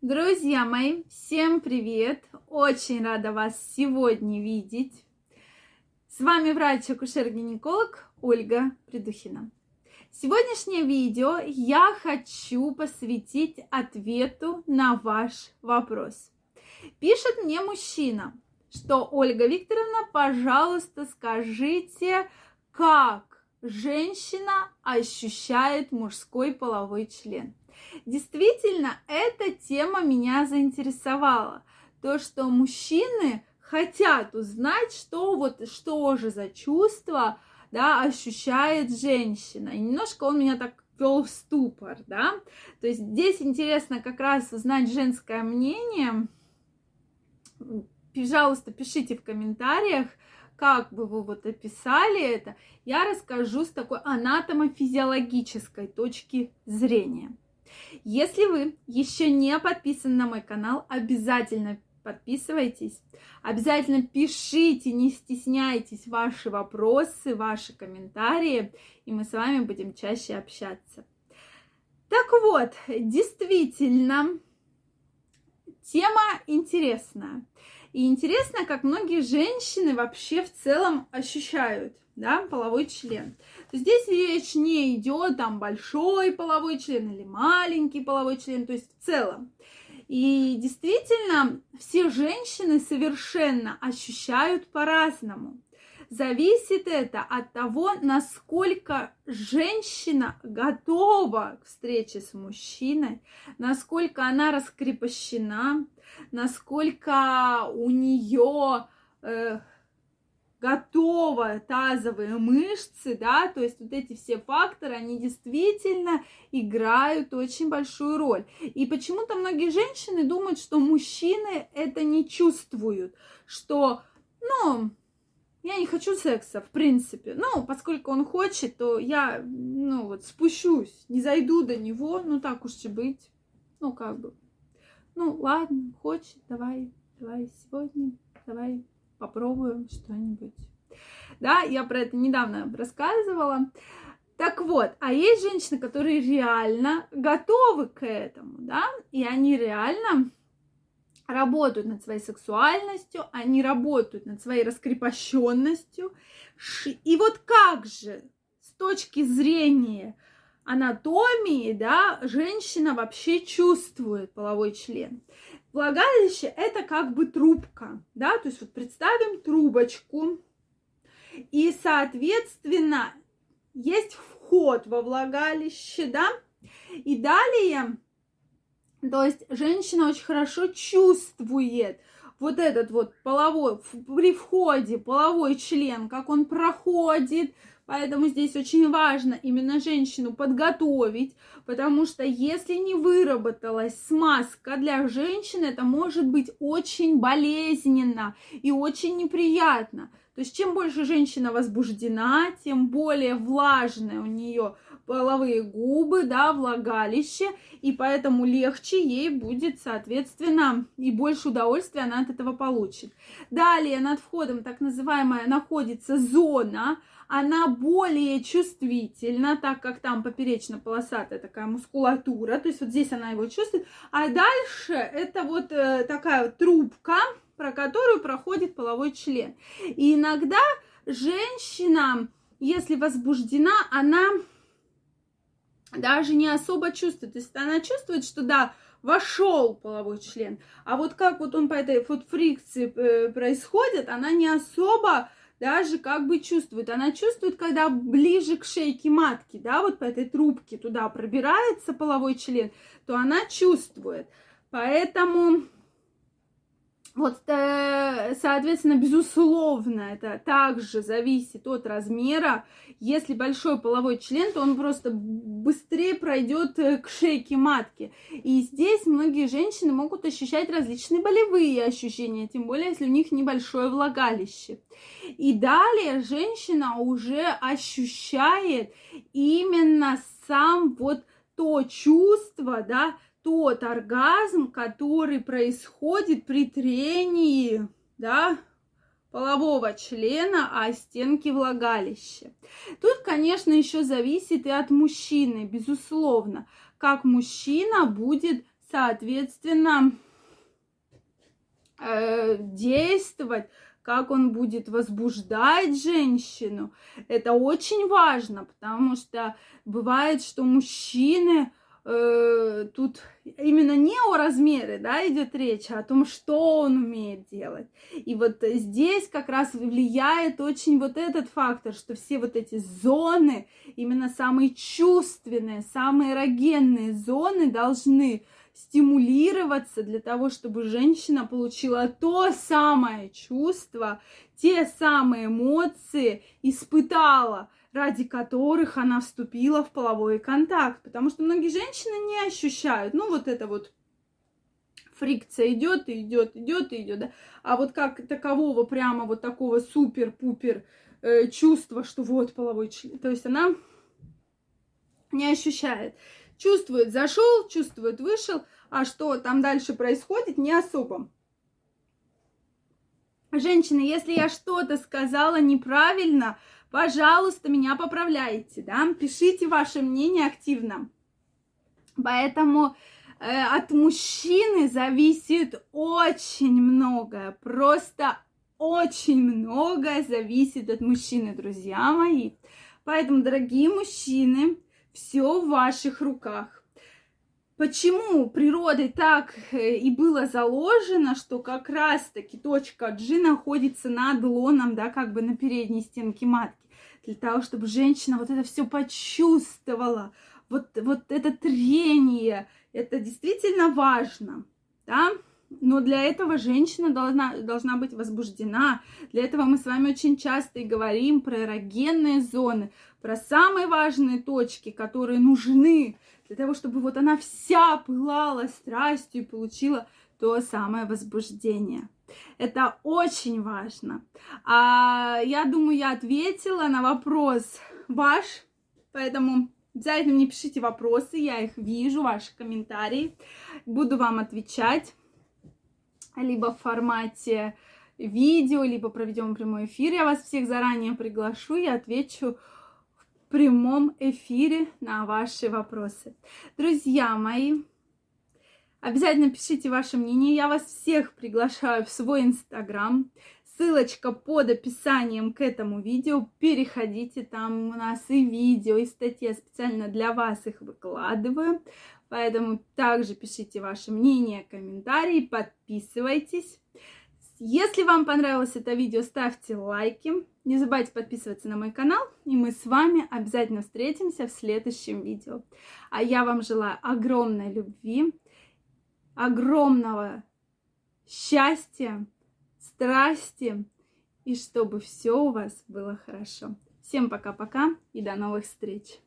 Друзья мои, всем привет! Очень рада вас сегодня видеть. С вами врач-акушер-гинеколог Ольга Придухина. Сегодняшнее видео я хочу посвятить ответу на ваш вопрос. Пишет мне мужчина, что Ольга Викторовна, пожалуйста, скажите, как женщина ощущает мужской половой член. Действительно, эта тема меня заинтересовала. То, что мужчины хотят узнать, что вот, что же за чувство, да, ощущает женщина. И немножко он меня так ввел в ступор, да. То есть здесь интересно как раз узнать женское мнение. Пожалуйста, пишите в комментариях, как бы вы вот описали это. Я расскажу с такой анатомо-физиологической точки зрения. Если вы еще не подписаны на мой канал, обязательно подписывайтесь. Обязательно пишите, не стесняйтесь ваши вопросы, ваши комментарии, и мы с вами будем чаще общаться. Так вот, действительно, тема интересная. И интересно, как многие женщины вообще в целом ощущают да, половой член. То здесь речь не идет там большой половой член или маленький половой член, то есть в целом. И действительно, все женщины совершенно ощущают по-разному. Зависит это от того, насколько женщина готова к встрече с мужчиной, насколько она раскрепощена, насколько у нее э, готова тазовые мышцы, да, то есть вот эти все факторы, они действительно играют очень большую роль. И почему-то многие женщины думают, что мужчины это не чувствуют, что, ну, я не хочу секса, в принципе. Ну, поскольку он хочет, то я, ну, вот, спущусь, не зайду до него, ну, так уж и быть. Ну, как бы. Ну, ладно, хочет, давай, давай сегодня, давай попробуем что-нибудь. Да, я про это недавно рассказывала. Так вот, а есть женщины, которые реально готовы к этому, да, и они реально работают над своей сексуальностью, они работают над своей раскрепощенностью. И вот как же с точки зрения анатомии, да, женщина вообще чувствует половой член. Влагалище это как бы трубка, да, то есть вот представим трубочку, и, соответственно, есть вход во влагалище, да, и далее, то есть женщина очень хорошо чувствует вот этот вот половой, при входе половой член, как он проходит, Поэтому здесь очень важно именно женщину подготовить, потому что если не выработалась смазка для женщины, это может быть очень болезненно и очень неприятно. То есть чем больше женщина возбуждена, тем более влажная у нее половые губы, да, влагалище, и поэтому легче ей будет, соответственно, и больше удовольствия она от этого получит. Далее над входом так называемая находится зона, она более чувствительна, так как там поперечно-полосатая такая мускулатура, то есть вот здесь она его чувствует, а дальше это вот э, такая трубка, про которую проходит половой член. И иногда женщина, если возбуждена, она даже не особо чувствует. То есть она чувствует, что да, вошел половой член. А вот как вот он по этой вот фрикции э, происходит, она не особо даже как бы чувствует. Она чувствует, когда ближе к шейке матки, да, вот по этой трубке туда пробирается половой член, то она чувствует. Поэтому вот, э, соответственно, безусловно, это также зависит от размера. Если большой половой член, то он просто быстрее пройдет э, к шейке матки. И здесь многие женщины могут ощущать различные болевые ощущения, тем более, если у них небольшое влагалище. И далее женщина уже ощущает именно сам вот то чувство, да, тот оргазм, который происходит при трении, да, полового члена о стенки влагалища. Тут, конечно, еще зависит и от мужчины, безусловно, как мужчина будет соответственно, э, действовать, как он будет возбуждать женщину. Это очень важно, потому что бывает, что мужчины э, тут именно не о размере, да, идет речь, а о том, что он умеет делать. И вот здесь как раз влияет очень вот этот фактор, что все вот эти зоны, именно самые чувственные, самые эрогенные зоны должны стимулироваться для того, чтобы женщина получила то самое чувство, те самые эмоции, испытала ради которых она вступила в половой контакт. Потому что многие женщины не ощущают, ну, вот это вот фрикция идет и идет, идет и идет, да. А вот как такового прямо вот такого супер-пупер э, чувства, что вот половой член, то есть она не ощущает. Чувствует, зашел, чувствует, вышел, а что там дальше происходит, не особо. Женщины, если я что-то сказала неправильно, пожалуйста, меня поправляйте, да, пишите ваше мнение активно. Поэтому э, от мужчины зависит очень многое, просто очень многое зависит от мужчины, друзья мои. Поэтому, дорогие мужчины, все в ваших руках. Почему природой так э, и было заложено, что как раз-таки точка G находится над лоном, да, как бы на передней стенке матки, для того, чтобы женщина вот это все почувствовала, вот, вот это трение, это действительно важно, да, но для этого женщина должна, должна быть возбуждена. Для этого мы с вами очень часто и говорим про эрогенные зоны, про самые важные точки, которые нужны для того, чтобы вот она вся пылала страстью и получила то самое возбуждение. Это очень важно. А, я думаю, я ответила на вопрос ваш, поэтому обязательно мне пишите вопросы, я их вижу, ваши комментарии. Буду вам отвечать либо в формате видео, либо проведем прямой эфир. Я вас всех заранее приглашу и отвечу прямом эфире на ваши вопросы. Друзья мои, обязательно пишите ваше мнение. Я вас всех приглашаю в свой инстаграм. Ссылочка под описанием к этому видео. Переходите, там у нас и видео, и статья специально для вас их выкладываю. Поэтому также пишите ваше мнение, комментарии, подписывайтесь. Если вам понравилось это видео, ставьте лайки. Не забывайте подписываться на мой канал. И мы с вами обязательно встретимся в следующем видео. А я вам желаю огромной любви, огромного счастья, страсти. И чтобы все у вас было хорошо. Всем пока-пока и до новых встреч!